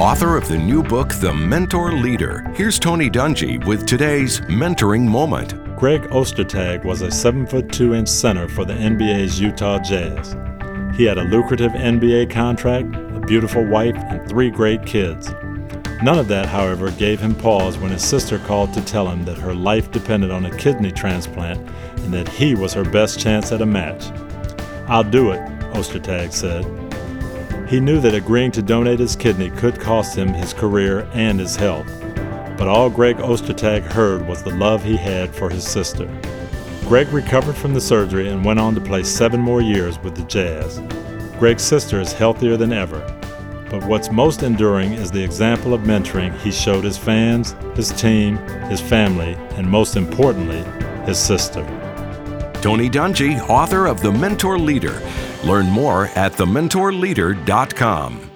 author of the new book, The Mentor Leader. Here's Tony Dungy with today's mentoring moment. Greg Ostertag was a 7 foot 2 inch center for the NBA's Utah Jazz. He had a lucrative NBA contract, a beautiful wife, and three great kids. None of that, however, gave him pause when his sister called to tell him that her life depended on a kidney transplant and that he was her best chance at a match. I'll do it, Ostertag said. He knew that agreeing to donate his kidney could cost him his career and his health, but all Greg Ostertag heard was the love he had for his sister. Greg recovered from the surgery and went on to play seven more years with the Jazz. Greg's sister is healthier than ever, but what's most enduring is the example of mentoring he showed his fans, his team, his family, and most importantly, his sister. Tony Dungy, author of The Mentor Leader. Learn more at thementorleader.com.